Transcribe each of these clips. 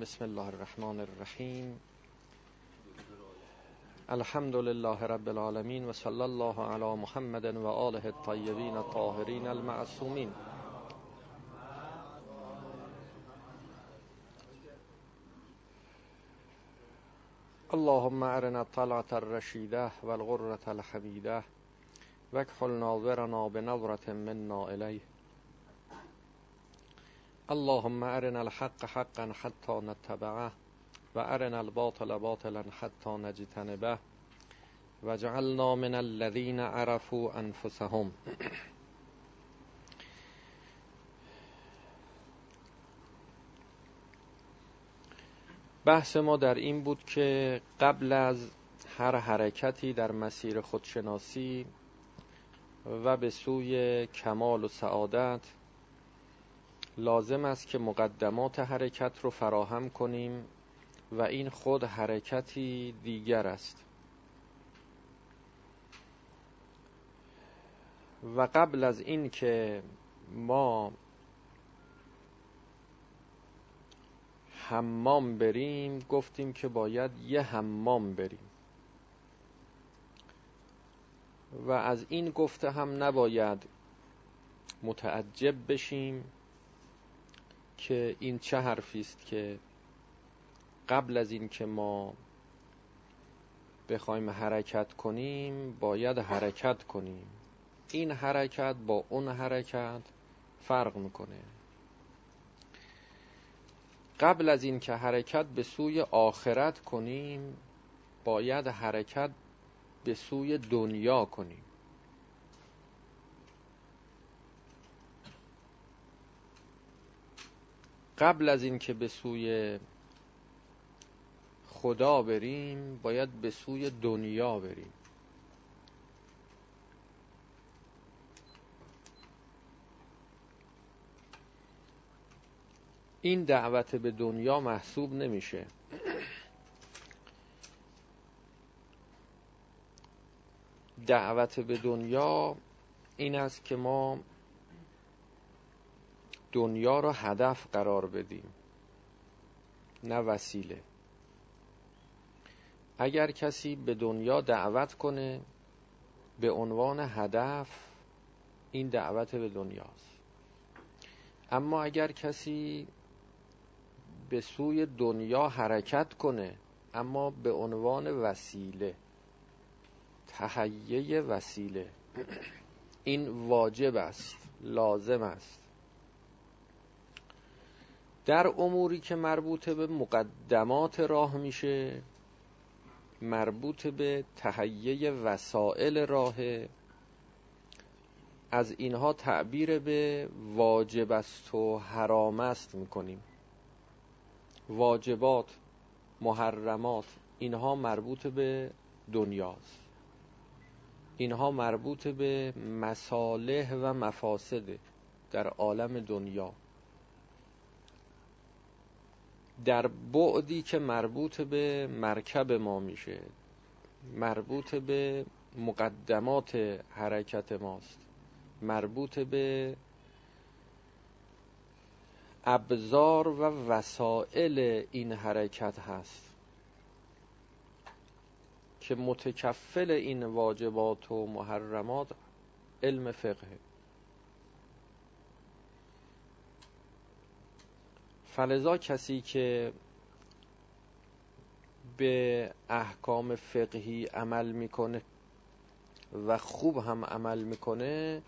بسم الله الرحمن الرحیم الحمد لله رب العالمین و صلی الله علی محمد و آله الطیبین الطاهرین المعصومین اللهم أرنا الطلعة الرشیده و الغرة الحمیده وکحل ناظرنا بنظرة منا الیه اللهم ارنا الحق حقا حتى نتبعه و ارنا الباطل باطلا حتى نجتنبه وجعلنا من الذين عرفوا انفسهم بحث ما در این بود که قبل از هر حرکتی در مسیر خودشناسی و به سوی کمال و سعادت لازم است که مقدمات حرکت رو فراهم کنیم و این خود حرکتی دیگر است. و قبل از این که ما حمام بریم گفتیم که باید یه حمام بریم. و از این گفته هم نباید متعجب بشیم. که این چه حرفی است که قبل از این که ما بخوایم حرکت کنیم باید حرکت کنیم. این حرکت با اون حرکت فرق می‌کنه. قبل از این که حرکت به سوی آخرت کنیم باید حرکت به سوی دنیا کنیم. قبل از اینکه به سوی خدا بریم باید به سوی دنیا بریم. این دعوت به دنیا محسوب نمیشه. دعوت به دنیا این است که ما دنیا را هدف قرار بدیم. نه وسیله. اگر کسی به دنیا دعوت کنه به عنوان هدف این دعوت به دنیاست. اما اگر کسی به سوی دنیا حرکت کنه اما به عنوان وسیله تهیه وسیله این واجب است لازم است. در اموری که مربوط به مقدمات راه میشه مربوط به تهیه وسائل راه از اینها تعبیر به واجب است و حرام است می‌کنیم. واجبات محرمات اینها مربوط به دنیاست. اینها مربوط به مصالح و مفاسد در عالم دنیا. در بعدی که مربوط به مرکب ما میشه مربوط به مقدمات حرکت ماست مربوط به ابزار و وسائل این حرکت هست که متکفل این واجبات و محرمات علم فقه. فلذا کسی که به احکام فقهی عمل می‌کنه و خوب هم عمل می‌کنه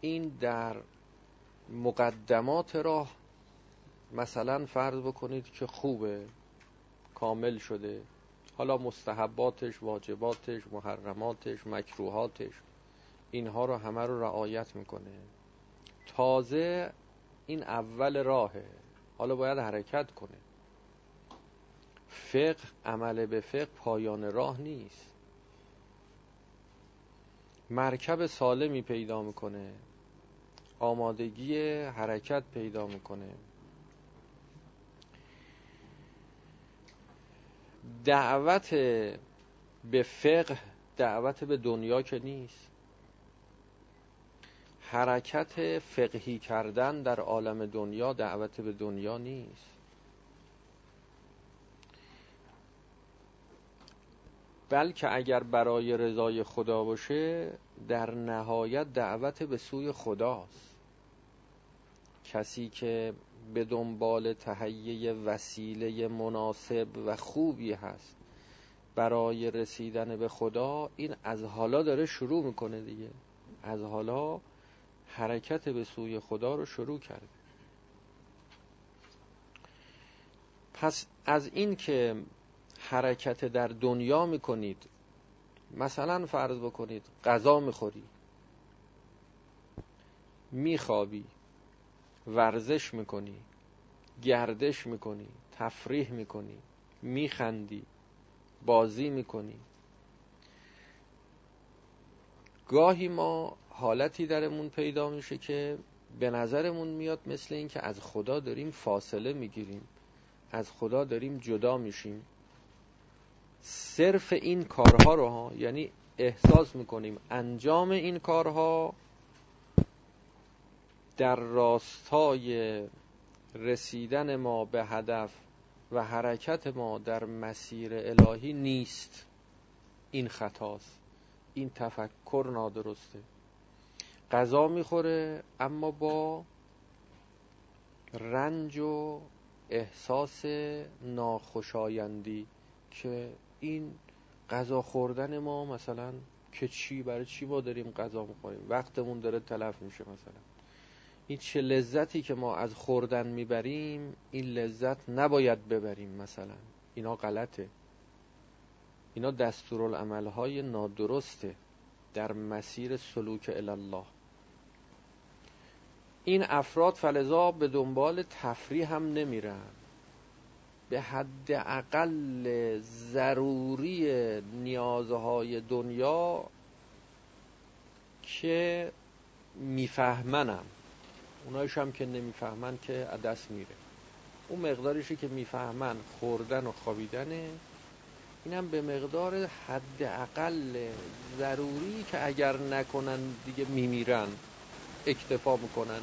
این در مقدمات راه مثلا فرض بکنید که خوبه کامل شده. حالا مستحباتش واجباتش محرماتش مکروهاتش اینها رو همه رو رعایت می‌کنه. تازه این اول راهه. حالا باید حرکت کنه. فقه عمل به فقه پایان راه نیست. مرکب سالمی پیدا می‌کنه. آمادگی حرکت پیدا می‌کنه. دعوت به فقه دعوت به دنیا که نیست. حرکت فقهی کردن در عالم دنیا دعوت به دنیا نیست. بلکه اگر برای رضای خدا باشه در نهایت دعوت به سوی خداست. کسی که به دنبال تهیه وسیله مناسب و خوبی هست برای رسیدن به خدا این از حالا داره شروع می‌کنه دیگه. از حالا حرکت به سوی خدا رو شروع کرده. پس از این که حرکت در دنیا می‌کنید مثلا فرض بکنید غذا می‌خوری میخوابی ورزش می‌کنی گردش می‌کنی تفریح می‌کنی میخندی بازی می‌کنی. گاهی ما حالتی درمون پیدا میشه که به نظرمون میاد مثل اینکه از خدا داریم فاصله می‌گیریم. از خدا داریم جدا میشیم. صرف این کارها رو ها یعنی احساس می‌کنیم انجام این کارها در راستای رسیدن ما به هدف و حرکت ما در مسیر الهی نیست. این خطاست. این تفکر نادرسته. غذا می‌خوره اما با رنج و احساس ناخوشایندی که این غذا خوردن ما مثلا که چی برای چی ما داریم غذا می‌خوریم؟ وقتمون داره تلف میشه مثلا. این چه لذتی که ما از خوردن می‌بریم این لذت نباید ببریم مثلا. اینا غلطه. اینا های نادرسته در مسیر سلوک الله این افراد فلزا به دنبال تفریح هم نمیرن. به حد اقل ضروری نیازهای دنیا که میفهمنم. اونایش هم که نمی‌فهمن که دست میره. اون مقداریشی که می‌فهمن خوردن و خوابیدنه اینم به مقدار حد اقل ضروری که اگر نکنن دیگه میمیرن. اکتفا می‌کنن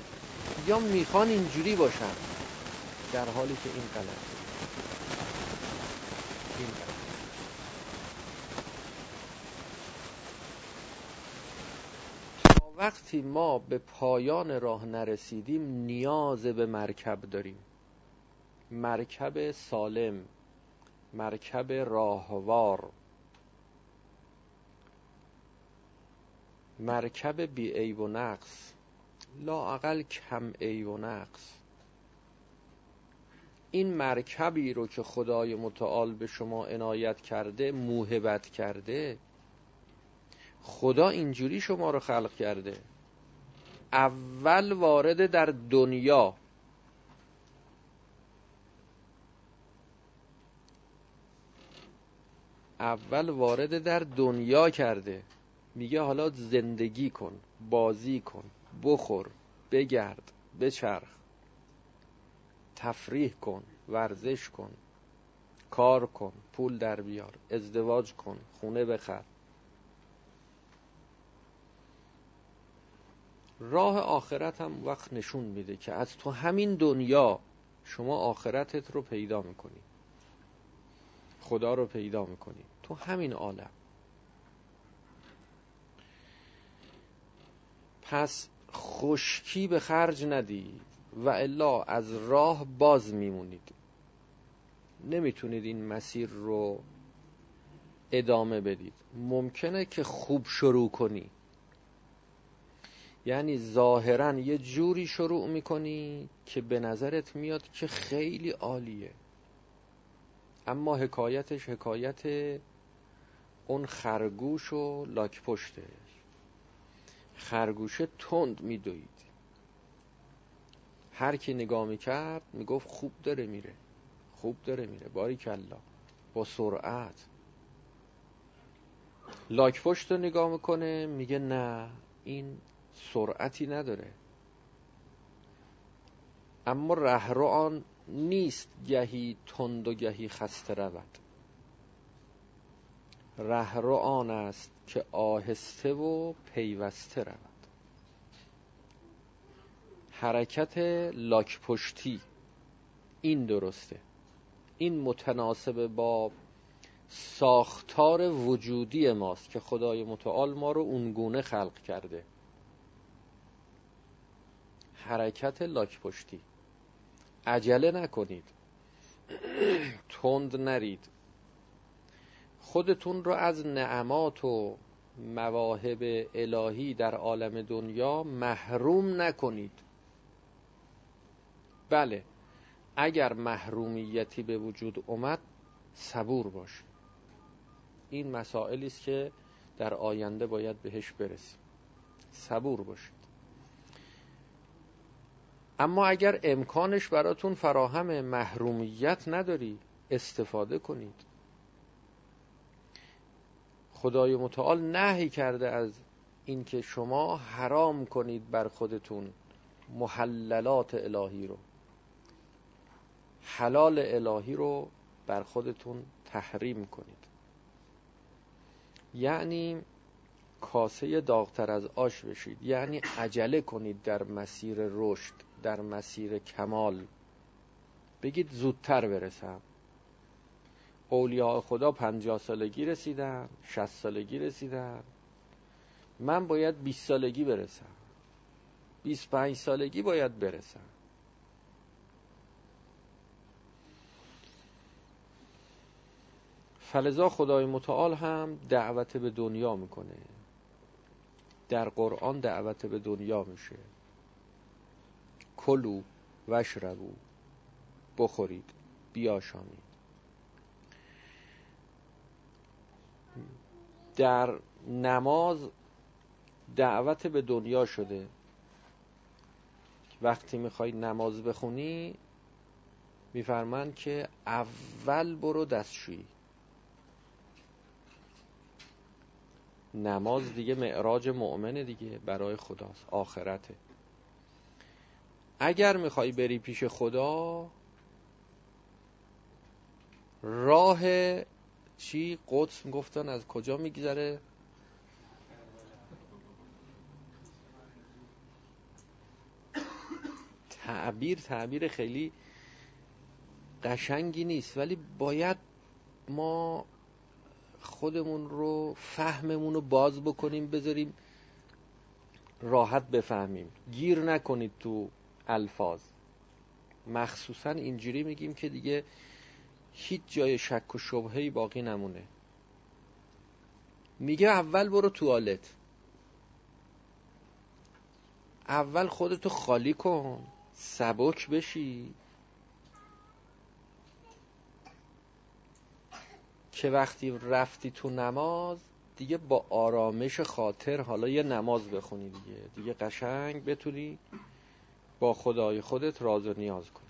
یا می‌خوان اینجوری باشن در حالی که این غلطه این وقتی ما به پایان راه نرسیدیم نیاز به مرکب داریم. مرکب سالم مرکب راهوار. مرکب بی عیب و نقص. لاعقل کم عیب و نقص. این مرکبی رو که خدای متعال به شما عنایت کرده موهبت کرده خدا اینجوری شما رو خلق کرده. اول وارد در دنیا. اول وارد در دنیا کرده. میگه حالا زندگی کن بازی کن. بخور بگرد بچرخ. تفریح کن ورزش کن. کار کن پول در بیار ازدواج کن خونه بخر. راه آخرت هم وقت نشون میده که از تو همین دنیا شما آخرتت رو پیدا می‌کنی. خدا رو پیدا می‌کنی. تو همین عالم. پس خشکی به خرج ندی و الا از راه باز میمونید. نمی‌تونید این مسیر رو ادامه بدید. ممکنه که خوب شروع کنی. یعنی ظاهرا یه جوری شروع می‌کنی که به نظرت میاد که خیلی عالیه. اما حکایتش حکایت اون خرگوش و لاک پشته خرگوشه تند میدوید. هر کی نگاه می‌کرد می‌گفت خوب داره میره خوب داره میره. باری کلا با سرعت. لاک پشت رو نگاه می‌کنه میگه نه این سرعتی نداره. اما رهرو آن نیست گهی تند و گهی خسته رود. رهرو آن است که آهسته و پیوسته رود. حرکت لاک پشتی این درسته. این متناسب با ساختار وجودی ماست که خدای متعال ما رو اونگونه خلق کرده. حرکت لاک پشتی عجله نکنید. تند نرید. خودتون رو از نعمات و مواهب الهی در عالم دنیا محروم نکنید. بله اگر محرومیتی به وجود اومد صبور باشید این مسائلی است که در آینده باید بهش برسیم. صبور باشید. اما اگر امکانش براتون فراهم محرومیت نداری استفاده کنید. خدای متعال نهی کرده از اینکه شما حرام کنید بر خودتون محللات الهی رو. حلال الهی رو بر خودتون تحریم کنید. یعنی کاسه داغتر از آش بشید. یعنی عجله کنید در مسیر رشد در مسیر کمال. بگید زودتر برسم. اولیاء خدا پنجاه سالگی رسیدن شست سالگی رسیدن. من باید 20 سالگی برسم. 25 سالگی باید برسم. فلذا خدای متعال هم دعوت به دنیا می‌کنه. در قرآن دعوت به دنیا میشه. کلو وشربو بخورید بیاشامید. در نماز دعوت به دنیا شده. وقتی می‌خوای نماز بخونی میفرمند که اول برو دستشویی. نماز دیگه معراج مؤمنه دیگه برای خداست آخرته. اگر می‌خوای بری پیش خدا راه چی قدس گفتن از کجا میگذره؟ تعبیر تعبیر خیلی قشنگی نیست ولی باید ما خودمون رو فهممون رو باز بکنیم بذاریم راحت بفهمیم. گیر نکنید تو الفاظ. مخصوصا اینجوری میگیم که دیگه هیچ جای شک و شبهی باقی نمونه. میگه اول برو توالت. اول خودتو خالی کن سبک بشی. که وقتی رفتی تو نماز دیگه با آرامش خاطر حالا یه نماز بخونی دیگه. دیگه قشنگ بتونی با خدای خودت راز و نیاز کنی.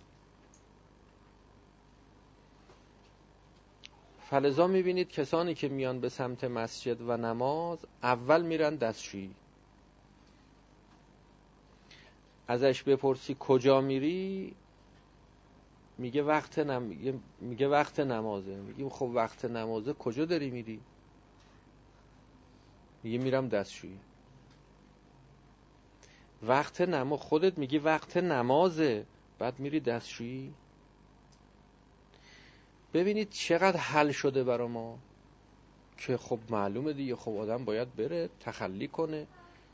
فلزا می‌بینید کسانی که میان به سمت مسجد و نماز اول میرن دستشویی. ازش بپرسی کجا میری؟ میگه وقت نم... میگه وقت نمازه. میگیم خب وقت نمازه کجا داری میری؟ میگه میرم دستشویی. وقت نماز خودت میگی وقت نمازه بعد میری دستشویی؟ ببینید چقدر حل شده برا ما. که خب معلومه دیگه خب آدم باید بره تخلی کنه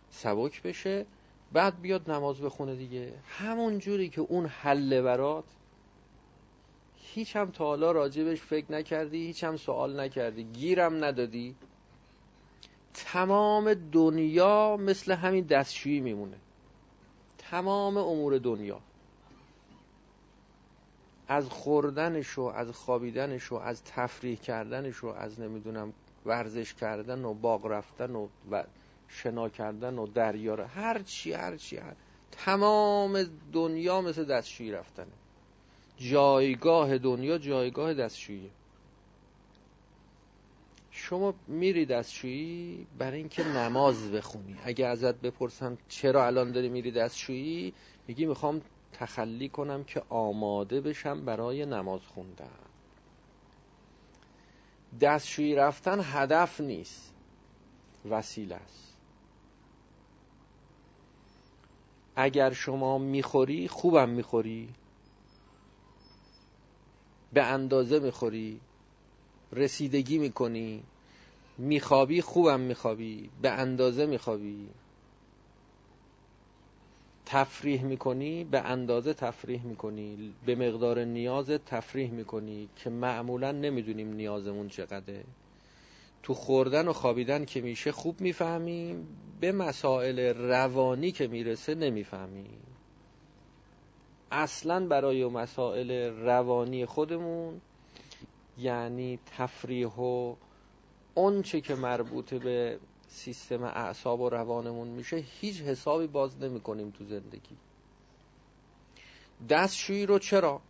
سبک بشه بعد بیاد نماز بخونه دیگه. همون جوری که اون حل برات هیچ هم تا حالا راجبش فکر نکردی هیچ هم سوال نکردی گیرم ندادی. تمام دنیا مثل همین دستشویی میمونه. تمام امور دنیا. از خوردنش و از خوابیدنش و از تفریح کردنش و از نمی‌دونم ورزش کردن و باغ رفتن و, و شنا کردن و دریا هر چی هر چی هر. تمام دنیا مثل دستشویی رفتنه. جایگاه دنیا جایگاه دستشویی شما میری دستشویی برای اینکه نماز بخونی. اگه ازت بپرسن چرا الان داری میری دستشویی میگی می‌خوام تخلی کنم که آماده بشم برای نماز خوندن. دستشویی رفتن هدف نیست. وسیله است. اگر شما می‌خوری خوبم می‌خوری. به اندازه می‌خوری. رسیدگی می‌کنی. میخوابی خوبم میخوابی. به اندازه میخوابی. تفریح می‌کنی به اندازه تفریح می‌کنی به مقدار نیاز تفریح می‌کنی که معمولا نمی‌دونیم نیازمون چقدره. تو خوردن و خوابیدن که میشه خوب می‌فهمیم به مسائل روانی که می‌رسه نمی‌فهمیم اصلا برای مسائل روانی خودمون یعنی تفریح و اون چه که مربوط به سیستم اعصاب و روانمون میشه هیچ حسابی باز نمی کنیم تو زندگی. دستشویی رو چرا؟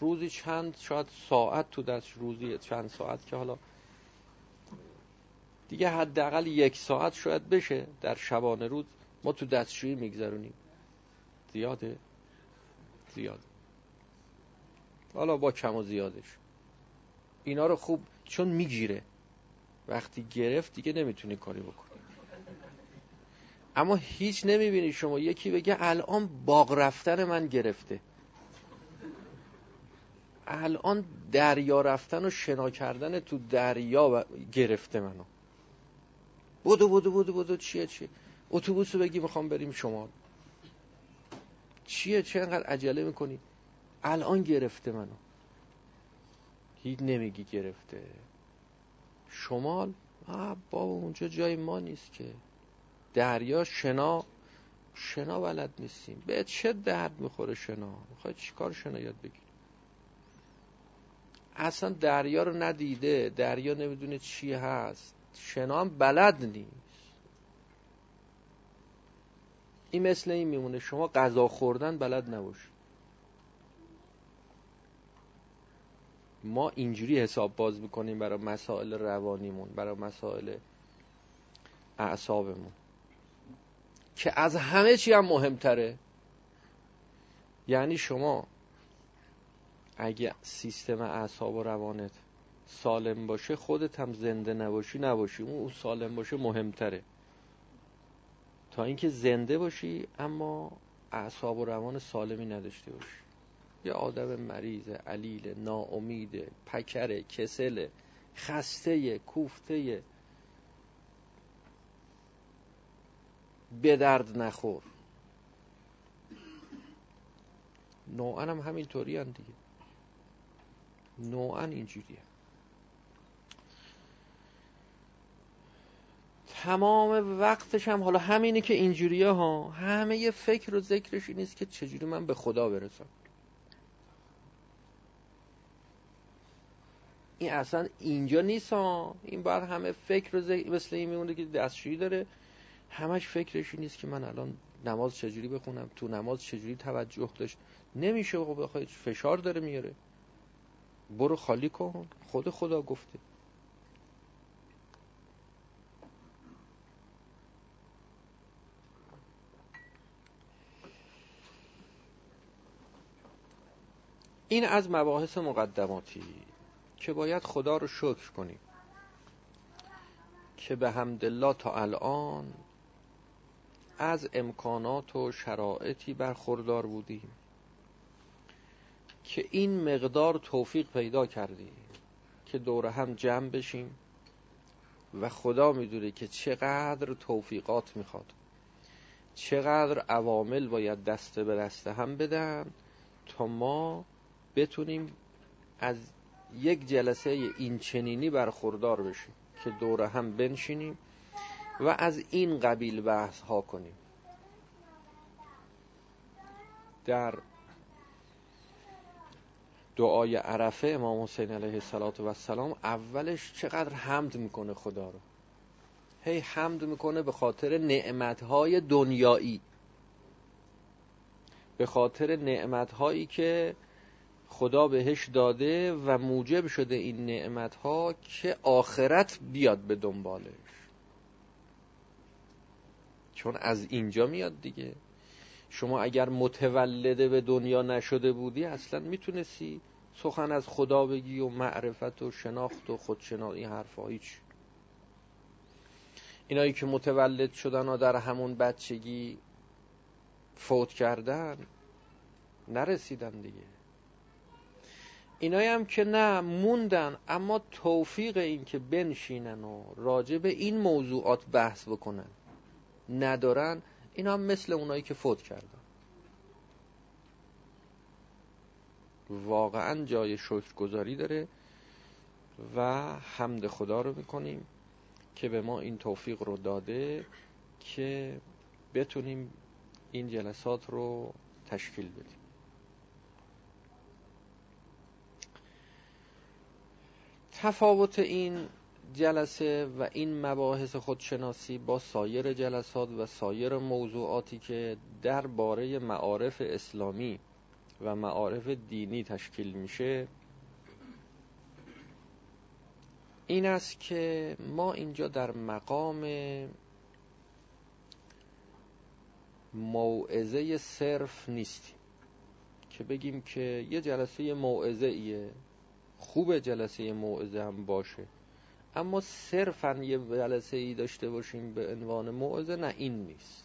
روزی چند شاید ساعت تو دست روزی چند ساعت که حالا دیگه حداقل یک ساعت شاید بشه در شبانه روز. ما تو دستشویی میگذرونیم. زیاده؟ زیاد حالا با کم و زیادش. اینا رو خوب چون می‌گیره. وقتی گرفت دیگه نمی‌تونی کاری بکنی. اما هیچ نمی‌بینی شما یکی بگه الان باغ رفتن من گرفته. الان دریا رفتن و شنا کردن تو دریا گرفته منو. بودو بودو بودو بودو. چیه چیه؟ اتوبوس رو بگی می‌خوام بریم شمال چیه؟ چه انقدر عجله می‌کنی؟ الان گرفته منو. هیچ نمیگی گرفته. شمال؟ بابا اونجا جای ما نیست که. دریا شنا. شنا بلد نیستیم. به چه درد می‌خوره شنا؟ می‌خوای چیکار شنا یاد بگیری؟ اصلا دریا رو ندیده. دریا نمی‌دونه چی هست. شنا هم بلد نیست. این مثل این میمونه. شما غذا خوردن بلد نباشید. ما اینجوری حساب باز می‌کنیم برای مسائل روانیمون برای مسائل اعصابمون که از همه چی هم مهمتره. یعنی شما اگه سیستم اعصاب و روانت سالم باشه خودت هم زنده نباشی نباشی. اون سالم باشه مهمتره. تا اینکه زنده باشی اما اعصاب و روان سالمی نداشته باشی. یه آدم مریض علیل ناامید پکر کسل خسته کوفته. به درد نخور. نوعا هم همینطوری هم دیگه. نوعا اینجوریه. تمام وقتش هم حالا همینه که اینجوریه ها همه یه فکر و ذکرش این نیست که چجوری من به خدا برسم. این اصلا اینجا نیست ها. این باید همه فکر و ذکر مثل این میمونه که دستشویی داره. همش فکرش نیست که من الان نماز چجوری بخونم. تو نماز چجوری توجه داشت؟ نمیشه بخوای. فشار داره میاره. برو خالی کن. خود خدا گفته. این از مباحث مقدماتی. که باید خدا رو شکر کنیم که به همدلله تا الان از امکانات و شرایطی برخوردار بودیم که این مقدار توفیق پیدا کردیم که دور هم جمع بشیم و خدا می‌دونه که چقدر توفیقات می‌خواد چقدر عوامل باید دسته به دسته هم بدن تا ما بتونیم از یک جلسه این چنینی برخوردار بشیم که دور هم بنشینیم و از این قبیل بحث ها کنیم. در دعای عرفه امام حسین علیه السلام اولش چقدر حمد می‌کنه خدا رو. هی حمد می‌کنه به خاطر نعمتهای دنیایی. به خاطر نعمتهایی که خدا بهش داده و موجب شده این نعمت ها که آخرت بیاد به دنبالش. چون از اینجا میاد دیگه. شما اگر متولده به دنیا نشده بودی اصلا می‌تونستی سخن از خدا بگی و معرفت و شناخت و خودشناخت این حرفا هیچ. اینایی که متولد شدن و در همون بچگی فوت کردن نرسیدن دیگه. اینایی هم که نه موندن. اما توفیق این که بنشینن و راجع به این موضوعات بحث بکنن. ندارن. اینا هم مثل اونایی که فوت کردن. واقعا جای شکرگزاری داره و حمد خدا رو می‌کنیم که به ما این توفیق رو داده که بتونیم این جلسات رو تشکیل بدیم. تفاوت این جلسه و این مباحث خودشناسی با سایر جلسات و سایر موضوعاتی که درباره معارف اسلامی و معارف دینی تشکیل میشه این است که ما اینجا در مقام موعظه صرف نیستیم. که بگیم که یه جلسه موعظه ایه. خوب جلسه موعظه هم باشه. اما صرفا یه جلسه ای داشته باشیم به عنوان موعظه نه این نیست.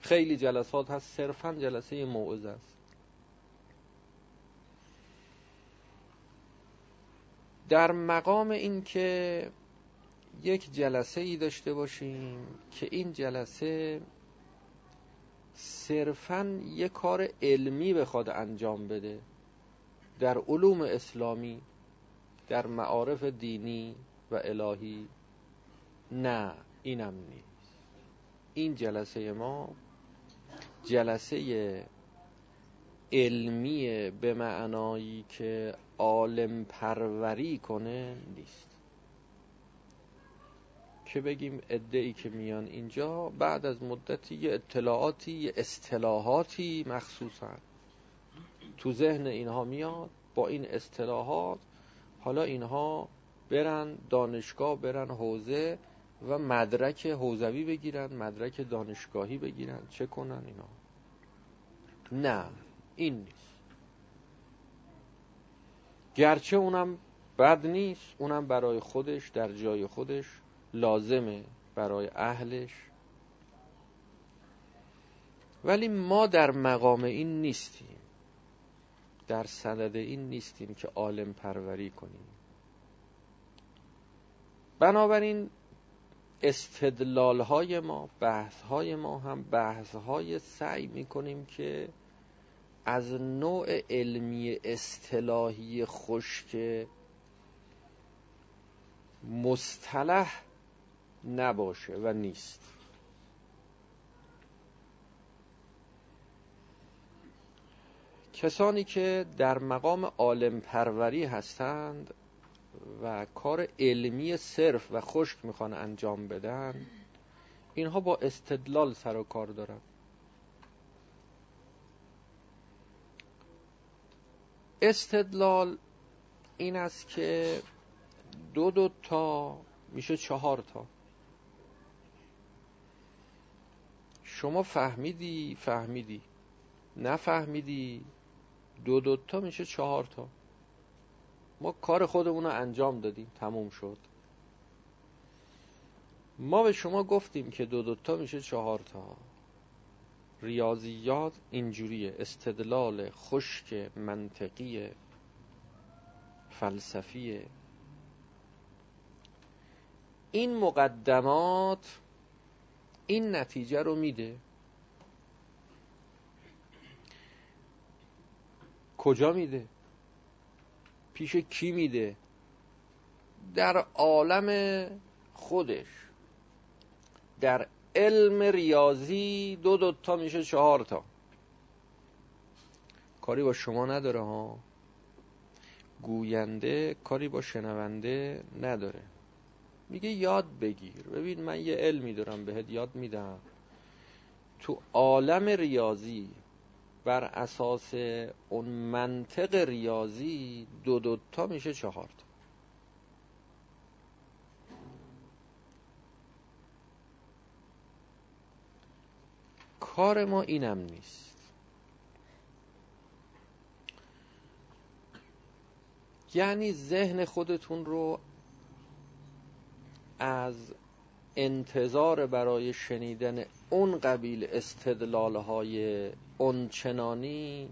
خیلی جلسات هست صرفا جلسه موعظه است. در مقام این که یک جلسه ای داشته باشیم که این جلسه صرفا یک کار علمی بخواد انجام بده. در علوم اسلامی در معارف دینی و الهی نه اینم نیست. این جلسه ما جلسه علمی به معنایی که عالم پروری کنه نیست. که بگیم؟ ادعی که میان اینجا بعد از مدتی اطلاعاتی اصطلاحاتی مخصوصا. تو ذهن اینها میاد با این اصطلاحات حالا اینها برن دانشگاه برن حوزه و مدرک حوزوی بگیرن مدرک دانشگاهی بگیرن. چه کنن اینا؟ نه این نیست. گرچه اونم بد نیست اونم برای خودش در جای خودش لازمه برای اهلش. ولی ما در مقام این نیستیم. در صدد این نیستیم که عالم پروری کنیم. بنابراین استدلال های ما بحث های ما هم بحث های سعی می‌کنیم که از نوع علمی اصطلاحی خشک مصطلح نباشه و نیست. کسانی که در مقام عالم پروری هستند و کار علمی صرف و خشک می‌خوان انجام بدن اینها با استدلال سر و کار دارن. استدلال این است که دو دو تا میشه چهار تا. شما فهمیدی فهمیدی. نفهمیدی. دو دو تا میشه چهار تا. ما کار خودمون رو انجام دادیم. تموم شد. ما به شما گفتیم که دو دوتا میشه چهار تا. ریاضیات اینجوریه. استدلال خشک منطقی فلسفی این مقدمات این نتیجه رو میده. کجا میده؟ پیش کی میده؟ در عالم خودش. در علم ریاضی دو دوتا میشه چهار تا. کاری با شما نداره ها. گوینده کاری با شنونده نداره. میگه یاد بگیر. ببین من یه علمی دارم بهت یاد میدم. تو عالم ریاضی بر اساس اون منطق ریاضی دو دوتا میشه چهار تا. کار ما اینم نیست. یعنی ذهن خودتون رو از انتظار برای شنیدن اون قبیل استدلال های اونچنانی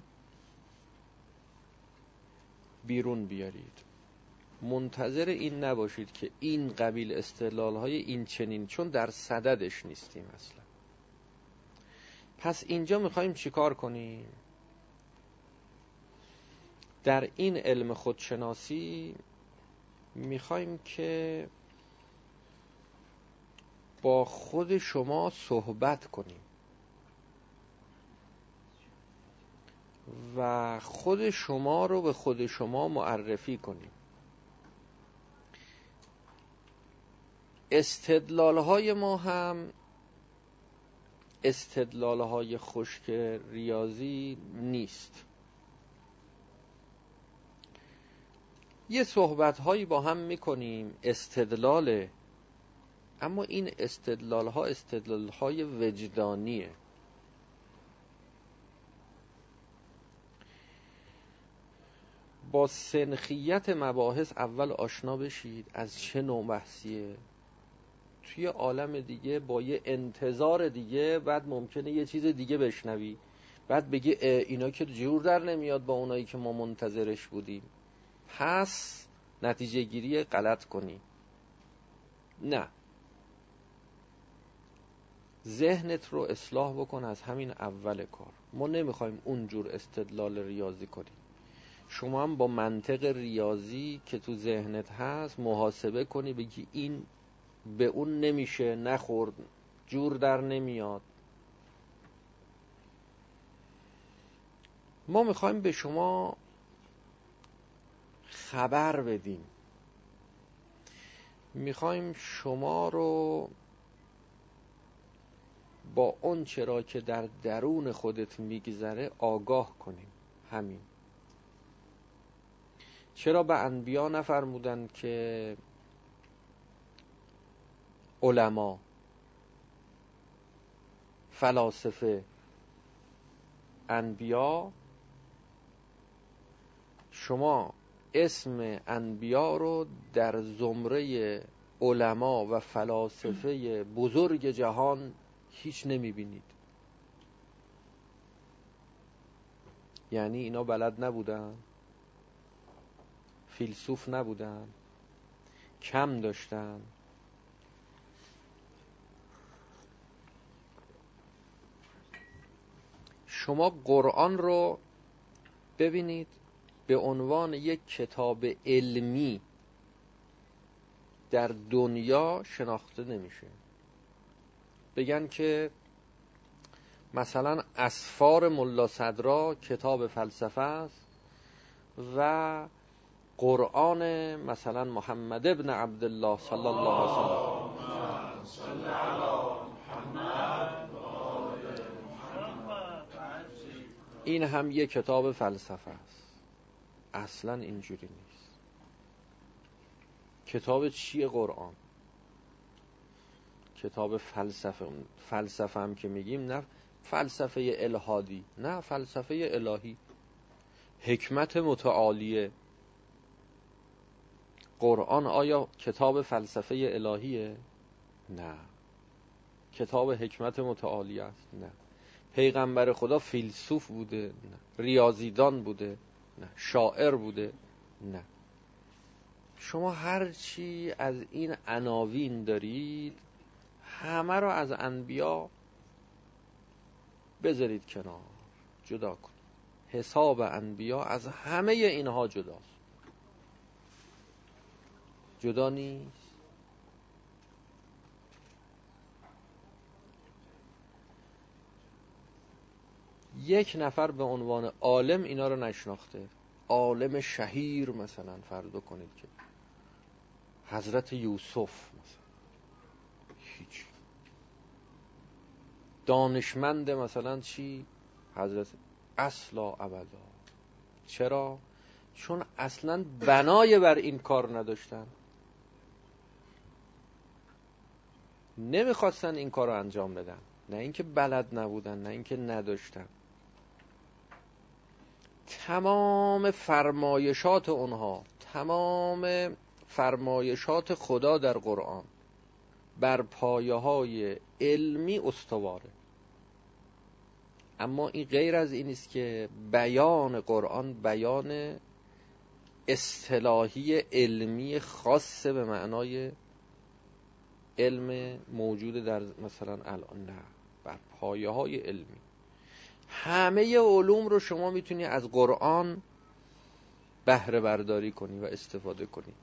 بیرون بیارید. منتظر این نباشید که این قبیل استدلال های این چنین چون در صددش نیستیم اصلا. پس اینجا می‌خوایم چیکار کنیم؟ در این علم خودشناسی می‌خوایم که با خود شما صحبت کنیم. و خود شما رو به خود شما معرفی کنیم. استدلال های ما هم استدلال های خشک ریاضی نیست. یه صحبت هایی با هم می‌کنیم استدلاله اما این استدلال ها استدلال های وجدانیه. با سنخیت مباحث اول آشنا بشید از چه نوع بحثیه. توی عالم دیگه با یه انتظار دیگه بعد ممکنه یه چیز دیگه بشنوی. بعد بگی اینا که جور در نمیاد با اونایی که ما منتظرش بودیم. پس نتیجه گیری غلط کنی. نه. ذهنت رو اصلاح بکن از همین اول کار. ما نمی‌خوایم اونجور استدلال ریاضی کنیم. شما هم با منطق ریاضی که تو ذهنت هست محاسبه کنی بگی این به اون نمیشه نخورد جور در نمیاد. ما می‌خوایم به شما خبر بدیم. می‌خوایم شما رو با اون چرا که در درون خودت میگذره آگاه کنیم. همین. چرا به انبیا نفرمودن که علما فلاسفه انبیا شما اسم انبیا رو در زمره علما و فلاسفه بزرگ جهان هیچ نمی‌بینید. یعنی اینا بلد نبودن؟ فیلسوف نبودن کم داشتن. شما قرآن رو ببینید به عنوان یک کتاب علمی در دنیا شناخته نمیشه. بگن که مثلا اسفار ملا صدرا کتاب فلسفه است و قرآن مثلا محمد ابن عبدالله صلی الله علیه وسلم این هم یک کتاب فلسفه است. اصلا اینجوری نیست. کتاب چیه قرآن؟ کتاب فلسفه. فلسفه هم که میگیم نه فلسفه الهادی نه فلسفه الهی. حکمت متعالیه. قرآن آیا کتاب فلسفه الهیه؟ نه. کتاب حکمت متعالی است؟ نه. پیغمبر خدا فیلسوف بوده؟ نه. ریاضیدان بوده؟ نه. شاعر بوده؟ نه. شما هرچی از این عناوین دارید همه رو از انبیا بذارید کنار. جدا کن. حساب انبیا از همه اینها جداست. جدا نیست. یک نفر به عنوان عالم اینا رو نشناخته. عالم شهیر مثلا فرض کنید که. حضرت یوسف مثلا. هیچ. دانشمند مثلا چی؟ حضرت اصلا ابدا. چرا؟ چون اصلا بنای بر این کار نداشتن. نمی‌خواستن این کار رو انجام بدن. نه اینکه بلد نبودن نه اینکه نداشتن. تمام فرمایشات اونها تمام فرمایشات خدا در قرآن بر پایه های علمی استواره. اما این غیر از این است که بیان قرآن بیان اصطلاحی علمی خاصه به معنای علم موجود در مثلا الان نه. بر پایه های علمی. همه علوم رو شما می‌تونی از قرآن بهره برداری کنی و استفاده کنی.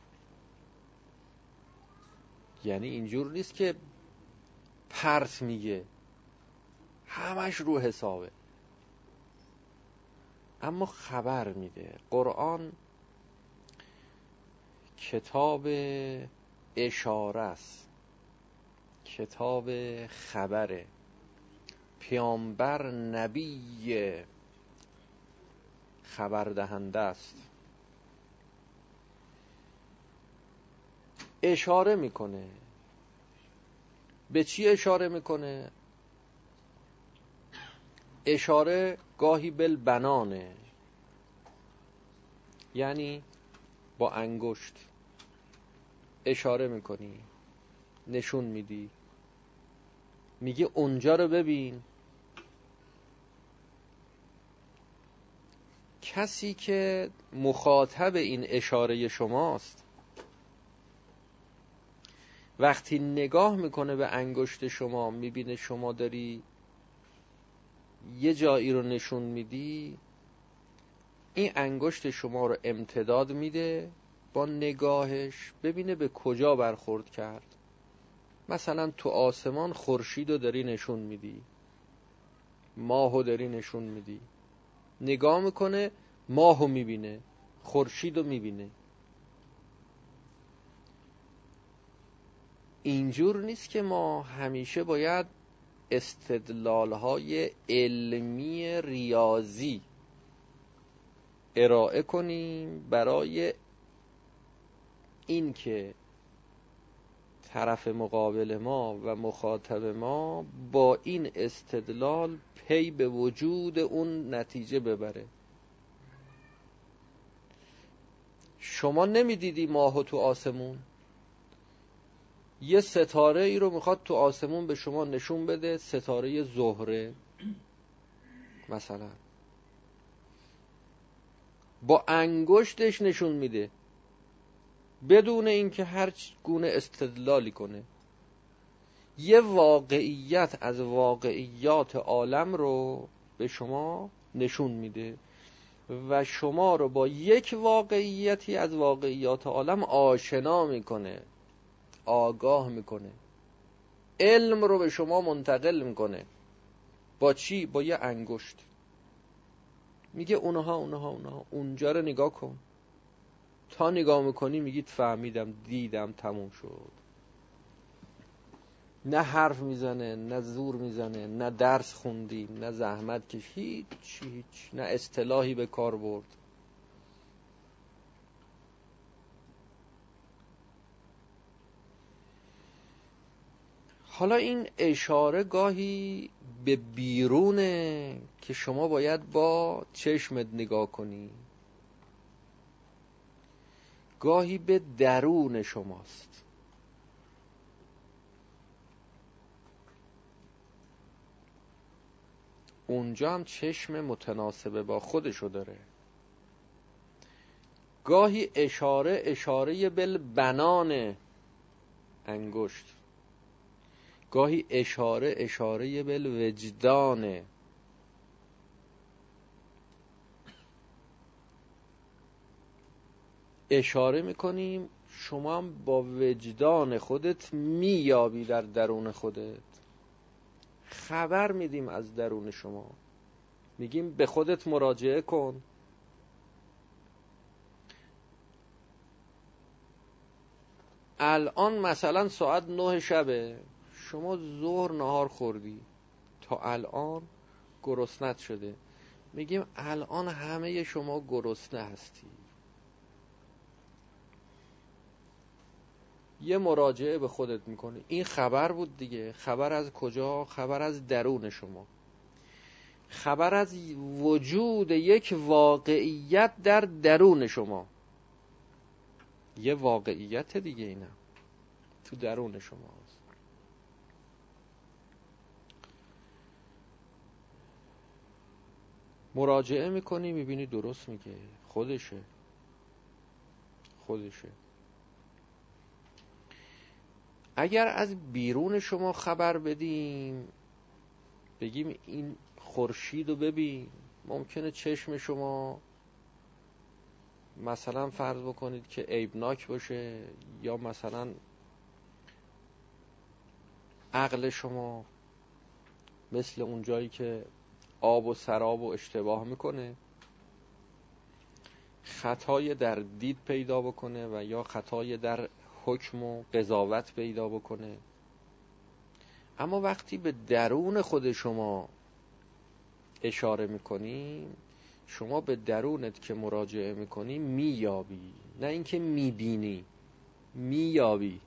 یعنی اینجور نیست که پرت میگه. همش رو حسابه. اما خبر میده. قرآن کتاب اشاره است. کتاب خبره پیامبر نبی خبر دهنده است. اشاره می‌کنه. به چی اشاره می‌کنه؟ اشاره گاهی بل بنانه یعنی با انگشت. اشاره می‌کنی. نشون میدی. میگه اونجا رو ببین. کسی که مخاطب این اشاره شماست وقتی نگاه می‌کنه به انگشت شما می‌بینه شما داری یه جایی رو نشون میدی این انگشت شما رو امتداد میده با نگاهش ببینه به کجا برخورد کرد. مثلا تو آسمان خورشید رو داری نشون میدی. ماهو داری نشون میدی. نگاه می‌کنه ماهو می‌بینه خورشید رو می‌بینه. اینجور نیست که ما همیشه باید استدلال های علمی ریاضی ارائه کنیم برای اینکه طرف مقابل ما و مخاطب ما با این استدلال پی به وجود اون نتیجه ببره. شما نمی‌دیدی ماهو تو آسمون؟ یه ستاره ای رو می‌خواد تو آسمون به شما نشون بده ستاره زهره. مثلا. با انگشتش نشون میده. بدون اینکه هر گونه استدلالی کنه. یه واقعیت از واقعیات عالم رو به شما نشون میده و شما رو با یک واقعیتی از واقعیات عالم آشنا می‌کنه آگاه می‌کنه. علم رو به شما منتقل می‌کنه. با چی؟ با یه انگشت. میگه اونها اونها اونها. اونجا رو نگاه کن. تا نگاه می‌کنی میگید فهمیدم دیدم تموم شد. نه حرف می‌زنه نه زور می‌زنه نه درس خوندیم نه زحمت کش هیچ هیچ نه اصطلاحی به کار برد. حالا این اشاره گاهی به بیرونه که شما باید با چشمت نگاه کنی. گاهی به درون شماست. اونجا هم چشم متناسبه با خودشو داره. گاهی اشاره اشاره بل بنان انگشت. گاهی اشاره اشاره بل وجدانه اشاره می‌کنیم شما هم با وجدان خودت میابی در درون خودت. خبر میدیم از درون شما. میگیم به خودت مراجعه کن. الان مثلا ساعت نه شبه. شما ظهر نهار خوردی. تا الان گرسنت شده. میگیم الان همه شما گرسنه هستی. یه مراجعه به خودت می‌کنی. این خبر بود دیگه. خبر از کجا؟ خبر از درون شما. خبر از وجود یک واقعیت در درون شما. یه واقعیت دیگه اینم تو درون شما مراجعه می‌کنی می‌بینی درست میگه. خودشه. خودشه. اگر از بیرون شما خبر بدیم بگیم این خورشید رو ببین. ممکنه چشم شما مثلا فرض بکنید که عیبناک باشه یا مثلا عقل شما مثل اون جایی که آب و سراب و اشتباه می‌کنه خطای در دید پیدا بکنه و یا خطای در حکم و قضاوت پیدا بکنه. اما وقتی به درون خود شما اشاره می‌کنی شما به درونت که مراجعه می‌کنی مییابی. نه اینکه می‌بینی مییابی.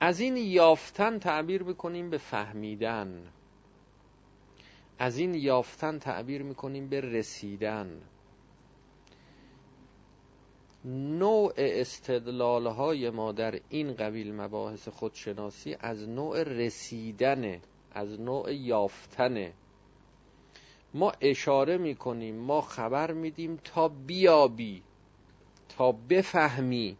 از این یافتن تعبیر می‌کنیم به فهمیدن. از این یافتن تعبیر می‌کنیم به رسیدن. نوع استدلال های ما در این قبیل مباحث خودشناسی از نوع رسیدنه از نوع یافتنه. ما اشاره می‌کنیم ما خبر میدیم تا بیابی تا بفهمی.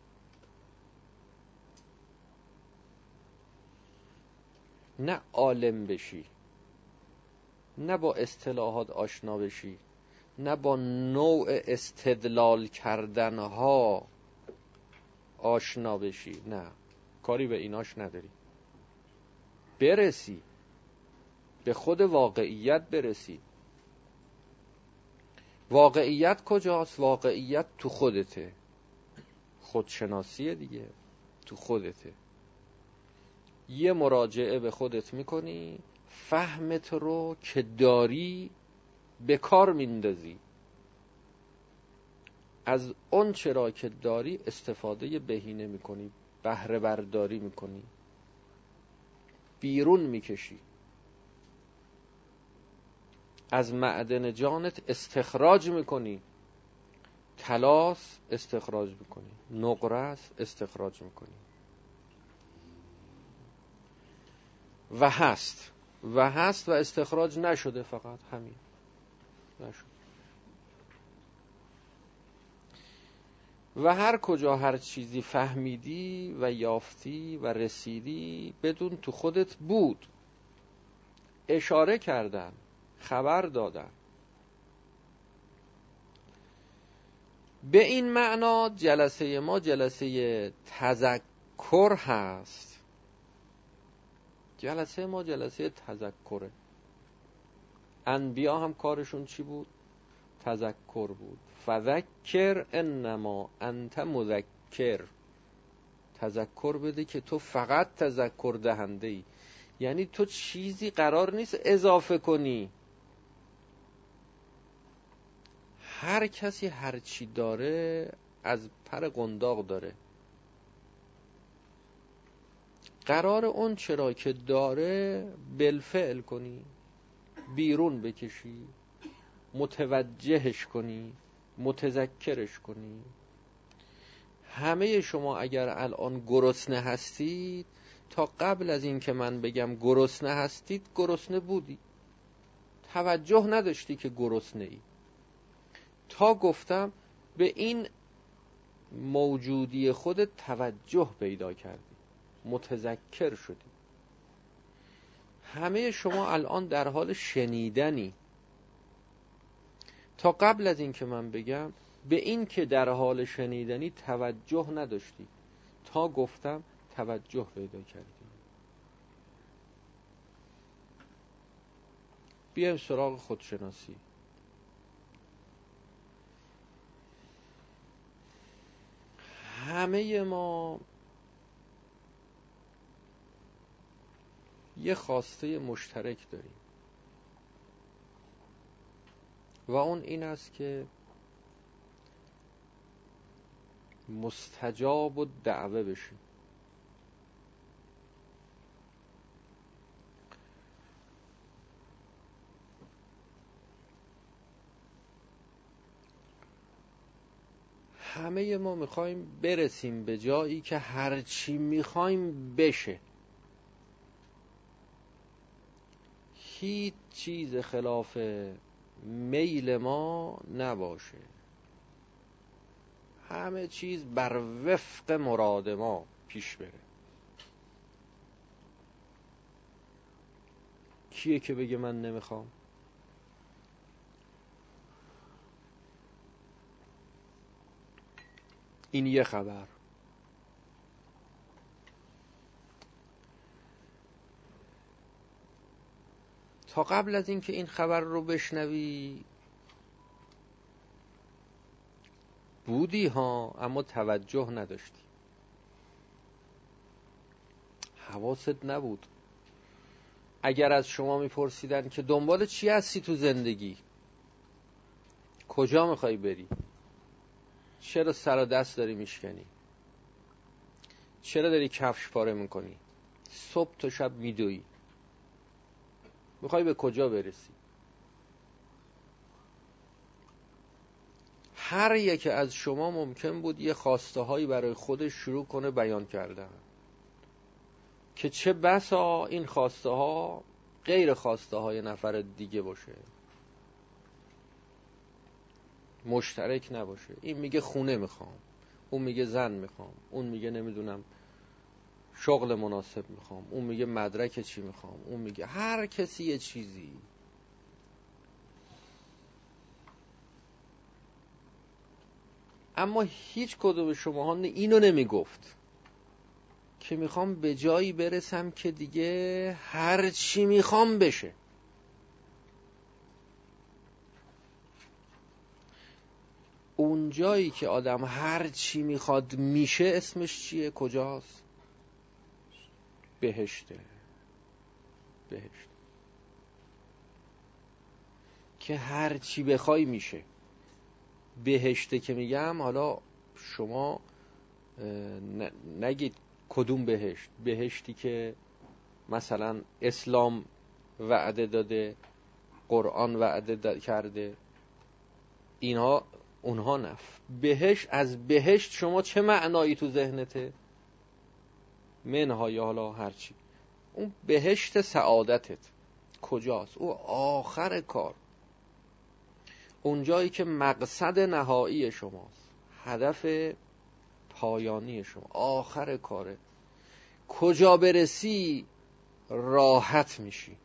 نه عالم بشی نه با اصطلاحات آشنا بشی. نه با نوع استدلال کردنها آشنا بشی. نه. کاری به ایناش نداری. برسی. به خود واقعیت برسی. واقعیت کجاست؟ واقعیت تو خودته. خودشناسیه دیگه. تو خودته. یه مراجعه به خودت می‌کنی فهمت رو که داری به کار میندازی. از اون چرا که داری استفاده بهینه می‌کنی بهره برداری می‌کنی. بیرون می‌کشی. از معدن جانت استخراج می‌کنی. تلاس استخراج می‌کنی. نقرس استخراج می‌کنی. و هست. و هست و استخراج نشده فقط همین. نشد. و هر کجا هر چیزی فهمیدی و یافتی و رسیدی بدون تو خودت بود. اشاره کردن خبر دادن. به این معنا جلسه ما جلسه تذکر هست. جلسه ما جلسه تذکره. انبیا هم کارشون چی بود؟ تذکر بود. فذکر انما انت مذکر. تذکر بده که تو فقط تذکر دهنده ای یعنی تو چیزی قرار نیست اضافه کنی. هر کسی هر چی داره از پر قنداق داره. قرار اون چرا که داره بالفعل کنی. بیرون بکشی متوجهش کنی متذکرش کنی. همه شما اگر الان گرسنه هستید تا قبل از این که من بگم گرسنه هستید گرسنه بودی. توجه نداشتی که گرسنه ای تا گفتم به این موجودی خود توجه پیدا کردی. متذکر شدی. همه شما الان در حال شنیدنی. تا قبل از اینکه من بگم به این که در حال شنیدنی توجه نداشتی. تا گفتم توجه پیدا کردی. بیایم سراغ خودشناسی. همه ما یه خواسته مشترک داریم. و اون این است که مستجاب و دعوه بشیم. همه ما می‌خوایم برسیم به جایی که هرچی می‌خوایم بشه. هیچ چیز خلاف میل ما نباشه. همه چیز بر وفق مراد ما پیش بره. کیه که بگه من نمی‌خوام؟ این یه خبر. تا قبل از اینکه این خبر رو بشنوی بودی ها اما توجه نداشتی. حواست نبود. اگر از شما میپرسیدن که دنبال چی هستی تو زندگی؟ کجا می‌خوای بری؟ چرا سر و دست داری میشکنی؟ چرا داری کفش پاره می‌کنی؟ صبح تا شب میدوی می‌خوای به کجا برسی؟ هر یک از شما ممکن بود یه خواسته هایی برای خودش شروع کنه بیان کردن. که چه بسا این خواسته ها غیر خواسته های نفر دیگه باشه. مشترک نباشه. این میگه خونه می‌خوام. اون میگه زن می‌خوام. اون میگه نمی‌دونم شغل مناسب می‌خوام اون میگه مدرک چی می‌خوام اون میگه هر کسی یه چیزی. اما هیچ کدوم شما اینو نمی‌گفت که می‌خوام به جایی برسم که دیگه هر چی می‌خوام بشه. اون جایی که آدم هر چی می‌خواد میشه اسمش چیه؟ کجاست؟ بهشته. بهشت. که هر چی بخوای میشه. بهشته که میگم حالا شما نگید کدوم بهشت. بهشتی که مثلا اسلام وعده داده قرآن وعده کرده. اینها اونها نف بهشت از بهشت شما چه معنایی تو ذهنته؟ منهای حالا هرچی. اون بهشت سعادتت کجاست؟ او آخر کار. اونجایی که مقصد نهایی شماست هدف پایانی شما آخر کاره کجا برسی راحت میشی.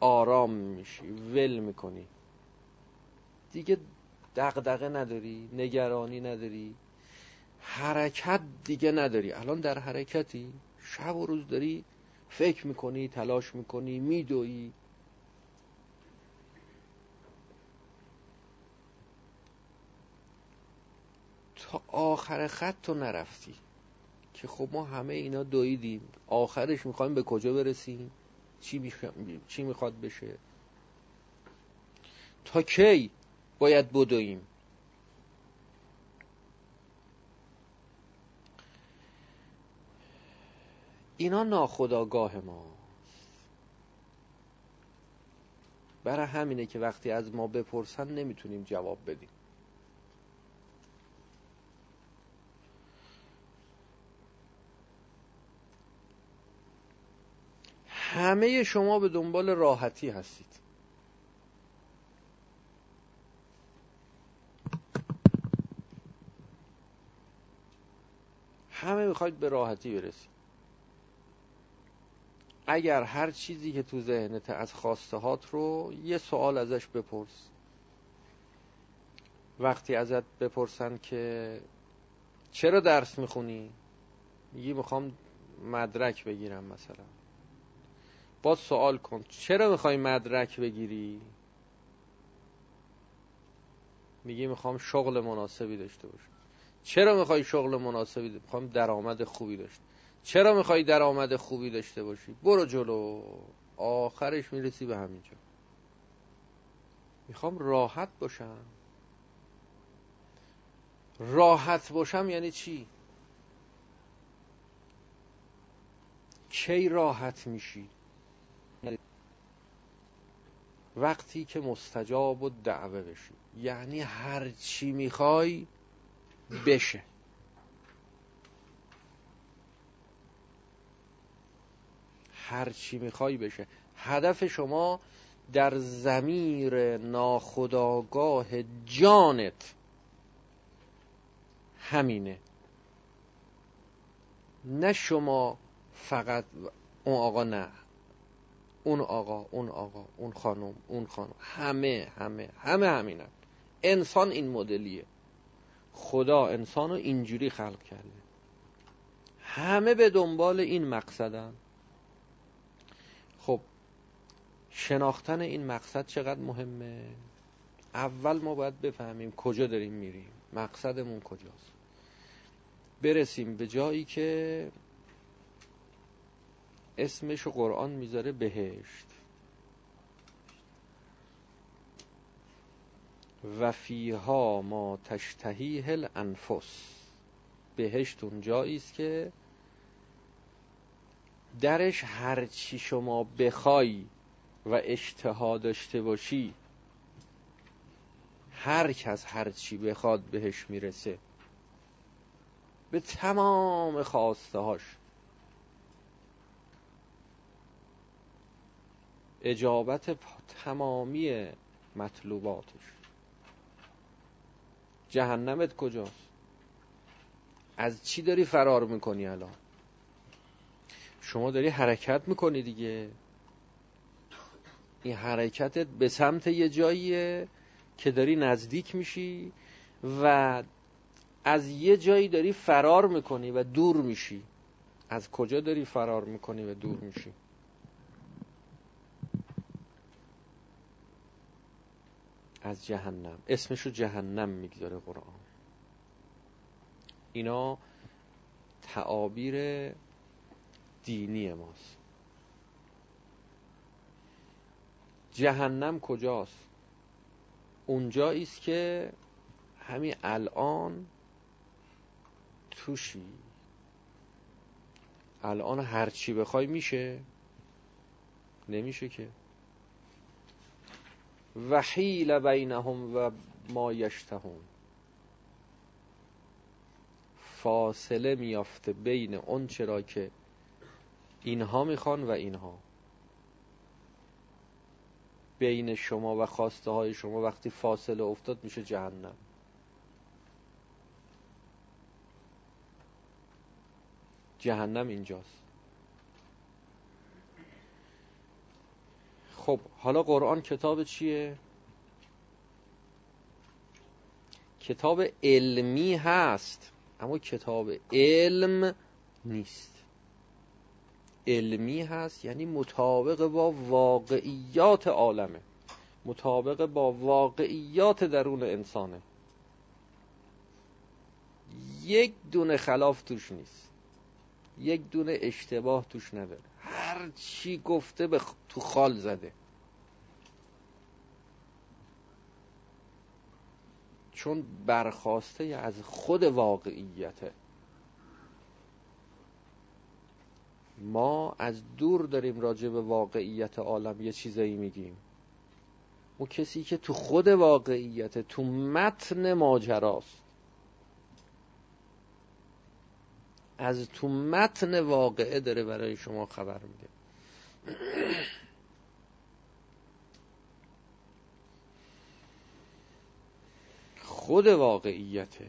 آرام میشی ول می‌کنی. دیگه دغدغه نداری نگرانی نداری. حرکت دیگه نداری. الان در حرکتی شب و روز داری فکر می‌کنی تلاش می‌کنی میدوی تا آخر خط تو نرفتی که خب ما همه اینا دویدیم. آخرش می‌خوایم به کجا برسیم؟ چی, چی می‌خواد بشه؟ تا کی باید بدویم؟ اینا ناخداگاه ما. برای همینه که وقتی از ما بپرسن نمی‌تونیم جواب بدیم. همه شما به دنبال راحتی هستید. همه می‌خواید به راحتی برسید. اگر هر چیزی که تو ذهنت از خواسته هات رو یه سوال ازش بپرس. وقتی ازت بپرسن که چرا درس می‌خونی؟ میگی می‌خوام مدرک بگیرم مثلا. باز سوال کن چرا می‌خوای مدرک بگیری؟ میگی می‌خوام شغل مناسبی داشته باشم. چرا می‌خوای شغل مناسبی می‌خوام درآمد خوبی داشته چرا می‌خوای درآمد خوبی داشته باشی؟ برو جلو. آخرش می‌رسی به همینجا. می‌خوام راحت باشم. راحت باشم یعنی چی؟ کی راحت میشی؟ وقتی که مستجاب و دعوه بشی. یعنی هر چی می‌خوای بشه. هر چی می‌خوای بشه. هدف شما در زمیر ناخداگاه جانت همینه. نه شما فقط اون آقا نه. اون آقا اون آقا اون خانم اون خانم. همه همه همه همینن. انسان این مدلیه. خدا انسان رو اینجوری خلق کرده. همه به دنبال این مقصدن خب شناختن این مقصد چقدر مهمه؟ اول ما باید بفهمیم کجا داریم میریم. مقصدمون کجاست؟ برسیم به جایی که اسمشو قرآن می‌ذاره بهشت. و فیها ما تشتهیه الانفس. بهشت اون جایی است که درش هر چی شما بخوای و اشتها داشته باشی هر کس هر چی بخواد بهش می‌رسه. به تمام خواسته هاش اجابت تمامی مطلوباتش. جهنمت کجاست؟ از چی داری فرار می‌کنی الان؟ شما داری حرکت می‌کنی دیگه. این حرکتت به سمت یه جاییه که داری نزدیک میشی و از یه جایی داری فرار می‌کنی و دور میشی. از کجا داری فرار می‌کنی و دور میشی؟ از جهنم. اسمشو جهنم می‌گذاره قرآن. اینا تعابیر دینی ماست. جهنم کجاست؟ اونجایی است که همین الان توشی الان هر چی بخوای میشه. نمیشه که. وحیل بینهم و ما یشتهون. فاصله میافته بین اون چرا که اینها می‌خوان و اینها. بین شما و خواسته های شما وقتی فاصله افتاد میشه جهنم. جهنم اینجاست. خب حالا قرآن کتاب چیه؟ کتاب علمی هست اما کتاب علم نیست. علمی هست یعنی مطابق با واقعیات عالمه. مطابق با واقعیات درون انسانه. یک دونه خلاف توش نیست. یک دونه اشتباه توش نداره. هر چی گفته به تو خال زده. چون برخواسته از خود واقعیته. ما از دور داریم راجع به واقعیت عالم یه چیزایی میگیم. اون کسی که تو خود واقعیت تو متن ماجراست. از تو متن واقعه داره برای شما خبر میده. خود واقعیته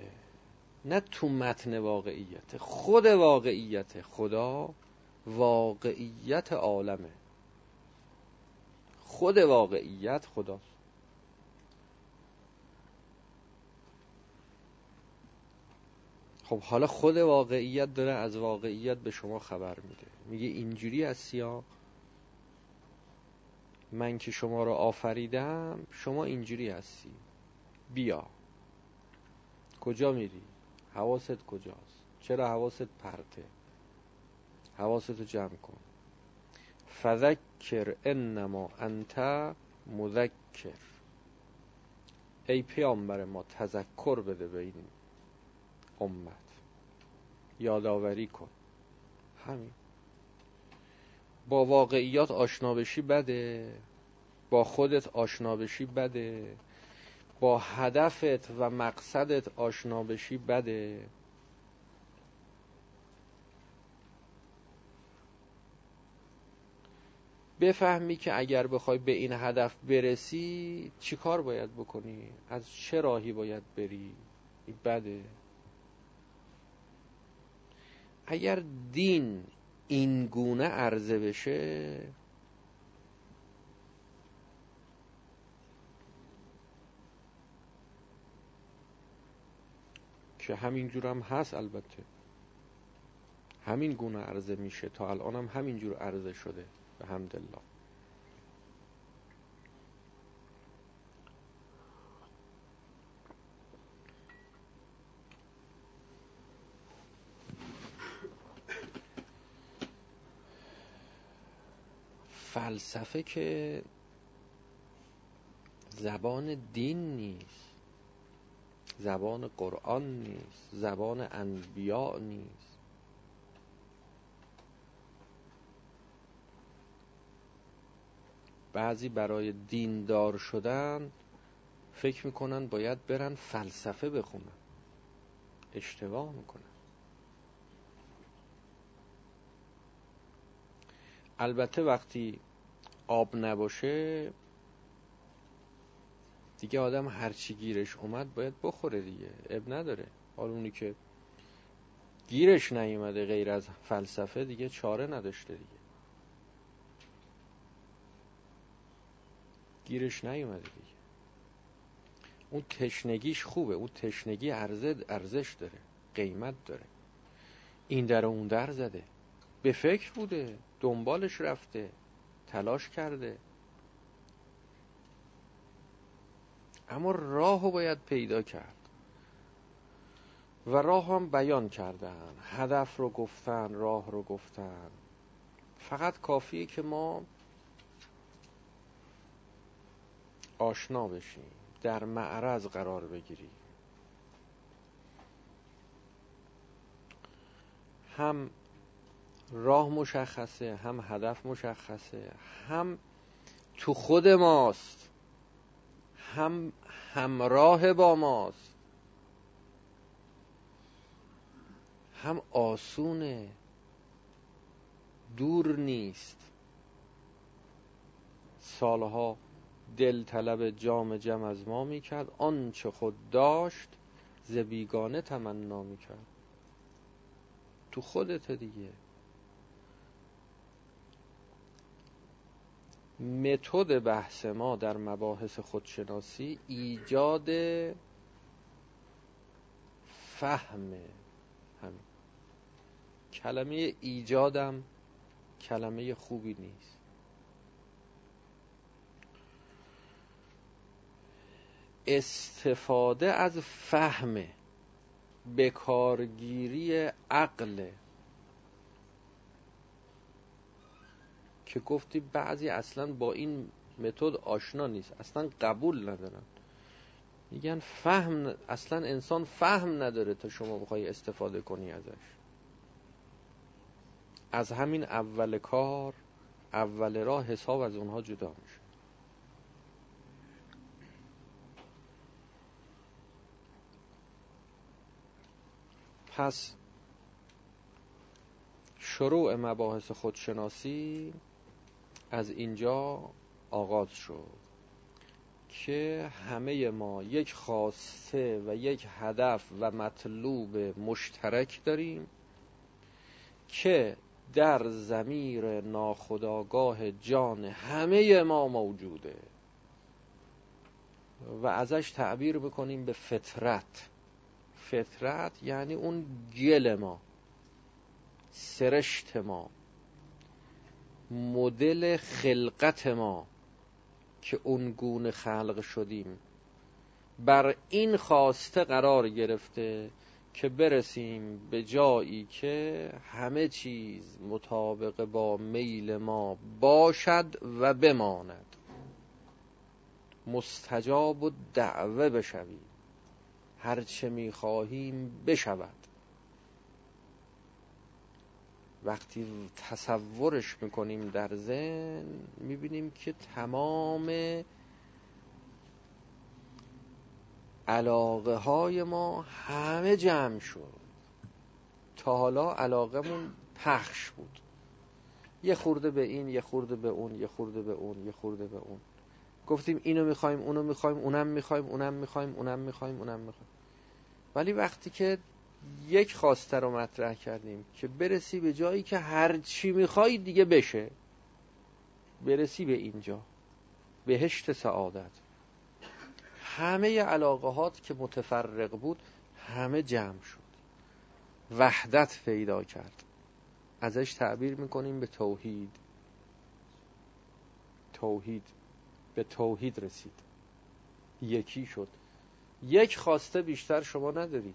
نه تو متن واقعیت خود واقعیت خدا واقعیت عالمه. خود واقعیت خداست. خب حالا خود واقعیت داره از واقعیت به شما خبر میده. میگه اینجوری از سیاه من که شما رو آفریدم شما اینجوری هستی. بیا. کجا میری؟ حواست کجاست؟ چرا حواست پرته؟ حواستو جمع کن. فذکر انما انت مذکر. ای پیامبر ما تذکر بده به این امت. یادآوری کن. همین. با واقعیات آشنا بشی بده. با خودت آشنا بشی بده. با هدفت و مقصدت آشنا بشی بده. بفهمی که اگر بخوای به این هدف برسی چی کار باید بکنی؟ از چه راهی باید بری؟ این بده. اگر دین این گونه عرضه بشه که همینجور هم هست البته. همین گونه عرضه میشه. تا الان هم همینجور عرضه شده. به همدلله فلسفه که زبان دین نیست زبان قرآن نیست زبان انبیاء نیست. بعضی برای دیندار شدن فکر می‌کنن باید برن فلسفه بخونن. اشتباه می‌کنن. البته وقتی آب نباشه دیگه آدم هرچی گیرش اومد باید بخوره دیگه. اب نداره. حالا اونی که گیرش نیومده غیر از فلسفه دیگه چاره نداشته دیگه. گیرش نیومده دیگه. اون تشنگیش خوبه. اون تشنگی ارزش داره. قیمت داره. این در اون در زده. به فکر بوده. دنبالش رفته. تلاش کرده. اما راه رو باید پیدا کرد. و راه هم بیان کردن. هدف رو گفتن راه رو گفتن. فقط کافیه که ما آشنا بشیم در معرض قرار بگیریم. هم راه مشخصه هم هدف مشخصه هم تو خود ماست هم همراه با ماست هم آسونه دور نیست. سالها دل طلب جام جم از ما می‌کرد. آنچه خود داشت ز بیگانه تمنا می‌کرد. تو خودت دیگه. متد بحث ما در مباحث خودشناسی ایجاد فهم. همین. کلمه ایجادم کلمه خوبی نیست. استفاده از فهم بکارگیری عقل که گفتی بعضی اصلا با این متد آشنا نیست اصلا قبول ندارن. میگن فهم اصلا انسان فهم نداره تا شما بخوای استفاده کنی ازش. از همین اول کار اول راه حساب از اونها جدا میشه. پس شروع مباحث خودشناسی از اینجا آغاز شد که همه ما یک خواسته و یک هدف و مطلوب مشترک داریم که در زمیر ناخداگاه جان همه ما موجوده و ازش تعبیر بکنیم به فطرت. فطرت یعنی اون گل ما سرشت ما مدل خلقت ما که اون گونه خلق شدیم. بر این خواسته قرار گرفته که برسیم به جایی که همه چیز مطابق با میل ما باشد و بماند. مستجاب و دعوه بشویم هرچه می‌خواهیم بشود. وقتی تصورش می‌کنیم در ذهن می‌بینیم که تمام علاقه های ما همه جمع شد. تا حالا علاقمون پخش بود. یه خورده به این یه خورده به اون یه خورده به اون یه خورده به اون. گفتیم اینو می‌خوایم اونو می‌خوایم اونم می‌خوایم اونم می‌خوایم اونم می‌خوایم اونم می‌خوایم. ولی وقتی که یک خواسته رو مطرح کردیم که برسی به جایی که هر چی می‌خوای دیگه بشه برسی به اینجا. بهشت سعادت. همه علاقهات که متفرق بود همه جمع شد. وحدت پیدا کرد. ازش تعبیر می‌کنیم به توحید. توحید. به توحید رسید. یکی شد. یک خواسته بیشتر شما نداری.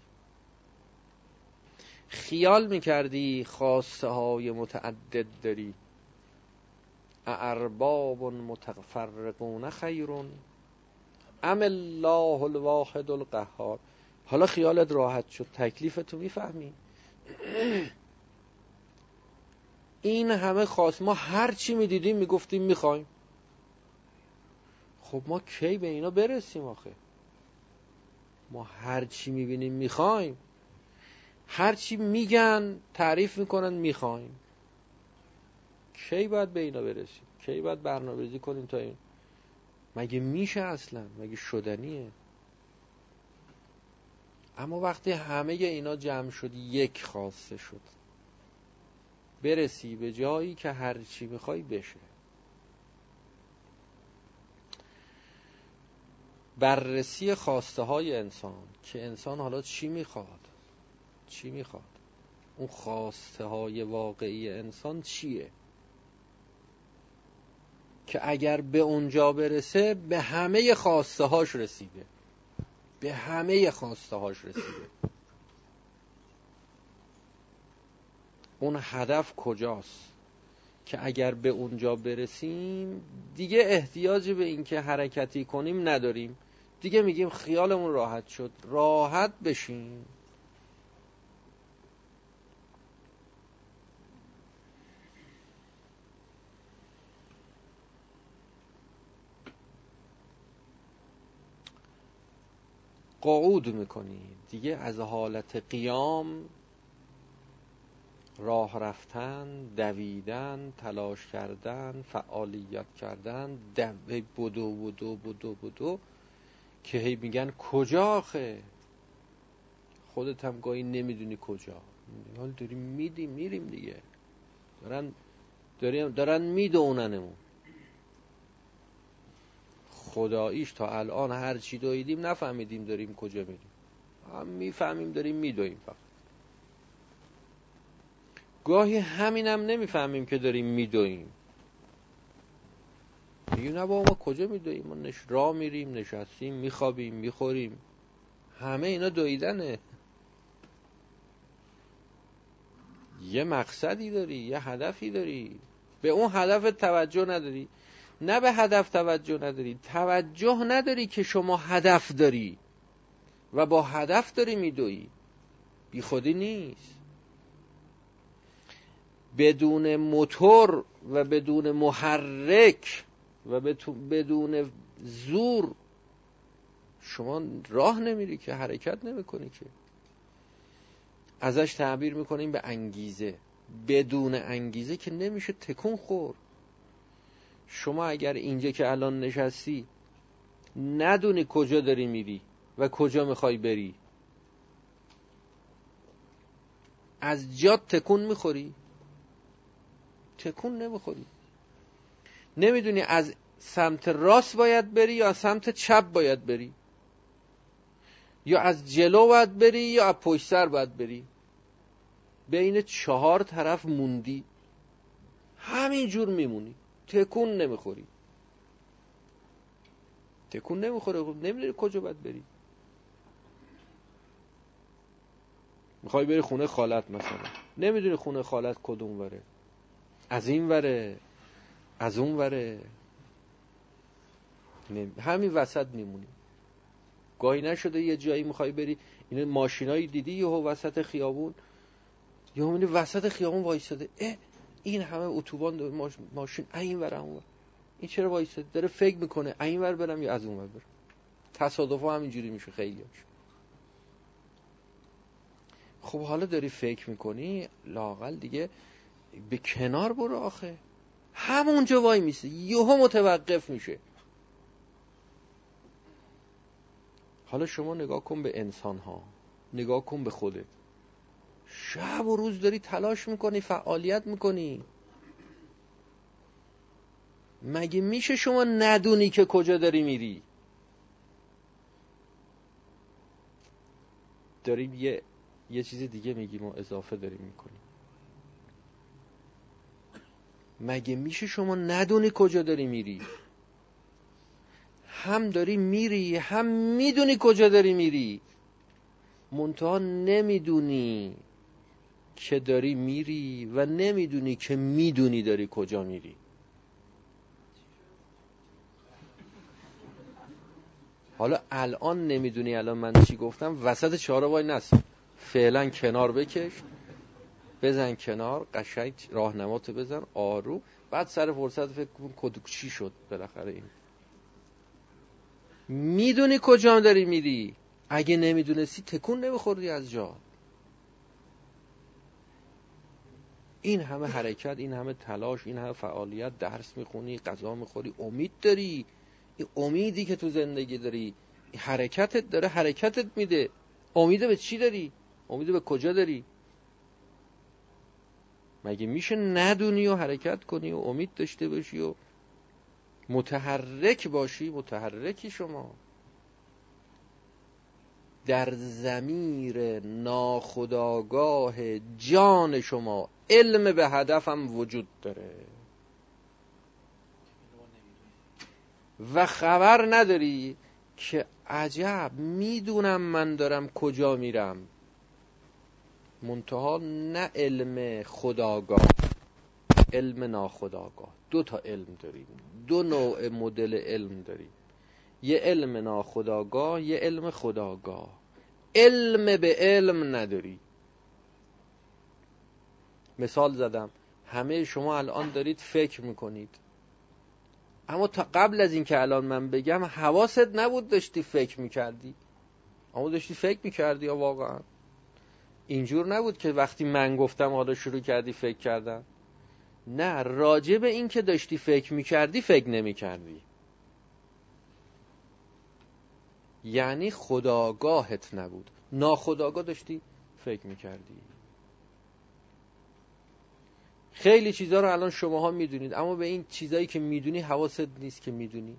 خیال می‌کردی خواسته های متعدد داری. ارباب متفرقون خیرون. ام الله الواحد القهار. حالا خیالت راحت شد تکلیفتو می‌فهمی. این همه خواست ما هر چی می‌دیدیم می‌گفتیم می‌خوایم. خب ما کی به اینا برسیم آخه؟ ما هر چی می‌بینیم می‌خوایم. هر چی میگن تعریف می‌کنن می‌خوایم. کی باید به اینا برسیم؟ کی باید برنامه‌ریزی کنیم تا این؟ مگه میشه اصلا؟ مگه شدنیه؟ اما وقتی همه اینا جمع شد یک خواسته شد. برسی به جایی که هر چی می‌خوای بشه. بررسی خواسته های انسان که انسان حالا چی می‌خواد؟ چی می‌خواد؟ اون خواسته های واقعی انسان چیه؟ که اگر به اونجا برسه به همه خواسته هاش رسیده. به همه خواسته هاش رسیده. اون هدف کجاست؟ که اگر به اونجا برسیم دیگه احتیاج به اینکه حرکتی کنیم نداریم. دیگه میگیم خیالمون راحت شد. راحت بشیم قعود می‌کنی. دیگه از حالت قیام راه رفتن دویدن تلاش کردن فعالیت کردن دوی بدو بدو بدو بدو. که هی میگن کجا آخه؟ خودت هم گاهی نمی‌دونی کجا. حال داریم میدیم میریم دیگه. دارن دارن, دارن میدوننمون. خداییش تا الان هر چی دویدیم نفهمیدیم داریم کجا میریم. هم می‌فهمیم داریم میدویم فقط. گاهی همینم نمی‌فهمیم که داریم میدویم. میگیم نه با ما کجا میدویم ما نش را میریم نشستیم میخوابیم می‌خوریم. همه اینا دویدنه. یه مقصدی داری یه هدفی داری. به اون هدف توجه نداری. نه به هدف توجه نداری. توجه نداری که شما هدف داری. و با هدف داری میدوی. بی خودی نیست. بدون موتور و بدون محرک و بدون زور شما راه نمیری که حرکت نمی‌کنی که. ازش تعبیر می‌کنیم به انگیزه. بدون انگیزه که نمیشه تکون خورد. شما اگر اینجا که الان نشستی ندونی کجا داری میری و کجا می‌خوای بری. از جات تکون می‌خوری. تکون نمی‌خوری. نمی‌دونی از سمت راست باید بری یا سمت چپ باید بری. یا از جلو باید بری یا از پشت سر باید بری. بین چهار طرف موندی. همین جور میمونی. تکون نمی‌خوری. تکون نمی‌خوره. خب نمی‌دونی کجا باید بری. می‌خوای بری خونه خالت مثلا. نمی‌دونی خونه خالت کدوم وره. از این وره. از اون وره. همین وسط میمونی. گاهی نشده یه جایی می‌خوای بری این ماشینایی دیدی یهو وسط خیابون؟ یهو می‌بینی وسط خیابون وایساده اه این همه اتوبان ماشین این ور اون این چرا وایساده داره فکر می‌کنه این ور برم یا از اون ور برم. تصادفا همینجوری میشه خیلی خب حالا داری فکر می‌کنی؟ لاقل دیگه به کنار برو آخه. همونجا وای میسه. یهو متوقف میشه. حالا شما نگاه کن به انسان ها نگاه کن به خودت. شب و روز داری تلاش می‌کنی فعالیت می‌کنی. مگه میشه شما ندونی که کجا داری میری؟ داریم یه یه چیز دیگه میگیم و اضافه داریم می‌کنیم. مگه میشه شما ندونی کجا داری میری؟ هم داری میری هم می‌دونی کجا داری میری. منتها نمی‌دونی که داری میری و نمی‌دونی که می‌دونی داری کجا میری. حالا الان نمی‌دونی الان من چی گفتم؟ وسط چهار وای نست فعلا کنار بکش. بزن کنار قشنگ راهنماتو بزن آروم. بعد سر فرصت فکر کن کد چی شد بالاخره این. می‌دونی کجا داری میری. اگه نمی‌دونستی تکون نمیخوردی از جا. این همه حرکت این همه تلاش این همه فعالیت درس می‌خونی غذا می‌خوری امید داری. این امیدی که تو زندگی داری حرکتت داره حرکتت میده. امید به چی داری؟ امید به کجا داری؟ مگه میشه ندونی و حرکت کنی و امید داشته باشی و متحرک باشی؟ متحرکی شما. در زمیر ناخداگاه جان شما علم به هدفم وجود داره. و خبر نداری که عجب می‌دونم من دارم کجا میرم. منتها نه علم خداگاه علم ناخداگاه. دو تا علم داریم. دو نوع مدل علم داریم. یه علم ناخداگاه یه علم خداگاه. علم به علم نداری. مثال زدم. همه شما الان دارید فکر می‌کنید. اما تا قبل از اینکه الان من بگم حواست نبود داشتی فکر می‌کردی. اما داشتی فکر می‌کردی یا واقعا. اینجور نبود که وقتی من گفتم حالا شروع کردی فکر کردن نه راجع به این که داشتی فکر می‌کردی فکر نمی‌کردی. یعنی خداگاهت نبود. ناخداگاه داشتی فکر می‌کردی. خیلی چیزها رو الان شماها می‌دونید اما به این چیزایی که می‌دونی حواست نیست که می‌دونی.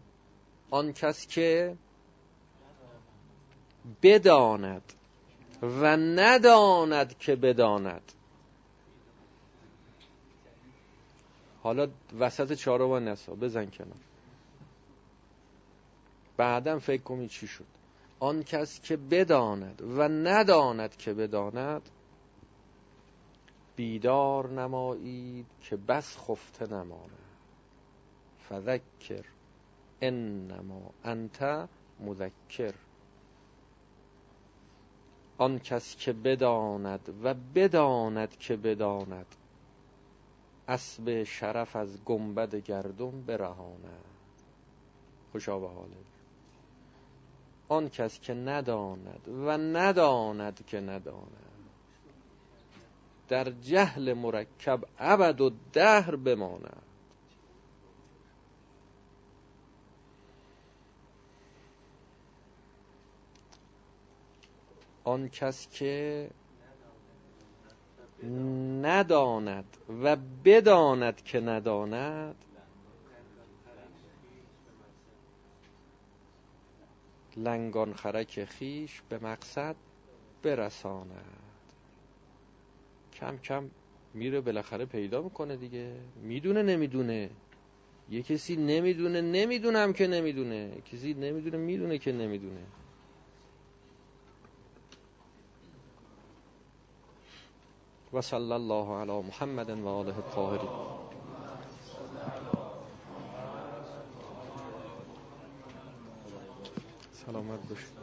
آن کس که بداند. و نداند که بداند. حالا وسط چهارم نسا بزن کنار. بعدم فکر کنید چی شد. آن کس که بداند و نداند که بداند بیدار نمایید که بس خفته نماند. فذکر انما انت مذکر. آن کس که بداند و بداند که بداند. اسب شرف از گنبد گردون برهاند. خوشا به حاله آن کس که نداند و نداند که نداند. در جهل مرکب ابد و دهر بماند. آن کس که نداند و بداند که نداند لنگان خرک خیش به مقصد برساند. کم کم میره بالاخره پیدا می‌کنه دیگه. می‌دونه نمی‌دونه. یه کسی نمی‌دونه نمی‌دونم که نمی‌دونه. کسی نمی‌دونه می‌دونه که نمی‌دونه. وصلى الله على محمد وآله الطاهرين. سلامت باشید